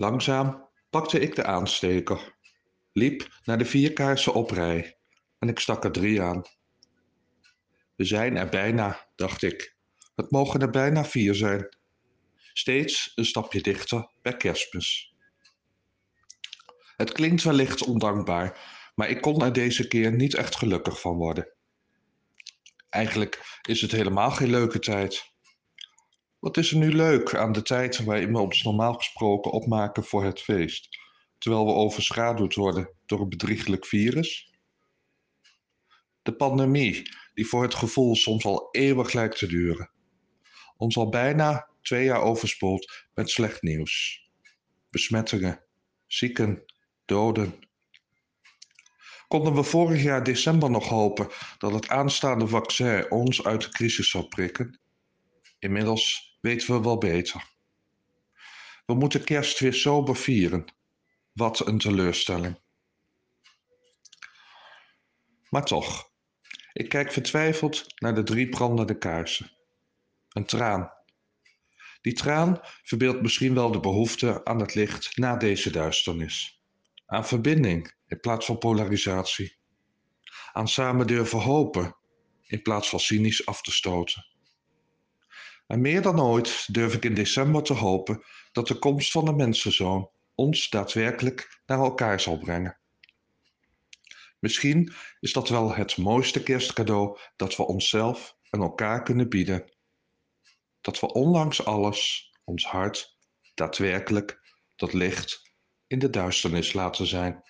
Langzaam pakte ik de aansteker, liep naar de vier kaarsen op rij en ik stak er drie aan. We zijn er bijna, dacht ik. Het mogen er bijna vier zijn. Steeds een stapje dichter bij kerstmis. Het klinkt wellicht ondankbaar, maar ik kon er deze keer niet echt gelukkig van worden. Eigenlijk is het helemaal geen leuke tijd. Wat is er nu leuk aan de tijd waarin we ons normaal gesproken opmaken voor het feest, terwijl we overschaduwd worden door een bedrieglijk virus? De pandemie, die voor het gevoel soms al eeuwig lijkt te duren. Ons al bijna twee jaar overspoeld met slecht nieuws. Besmettingen, zieken, doden. Konden we vorig jaar december nog hopen dat het aanstaande vaccin ons uit de crisis zou prikken? Inmiddels weten we wel beter. We moeten kerst weer sober vieren. Wat een teleurstelling. Maar toch, ik kijk vertwijfeld naar de drie brandende kaarsen. Een traan. Die traan verbeeldt misschien wel de behoefte aan het licht na deze duisternis. Aan verbinding in plaats van polarisatie. Aan samen durven hopen in plaats van cynisch af te stoten. En meer dan ooit durf ik in december te hopen dat de komst van de mensenzoon ons daadwerkelijk naar elkaar zal brengen. Misschien is dat wel het mooiste kerstcadeau dat we onszelf en elkaar kunnen bieden. Dat we ondanks alles ons hart daadwerkelijk dat licht in de duisternis laten zijn.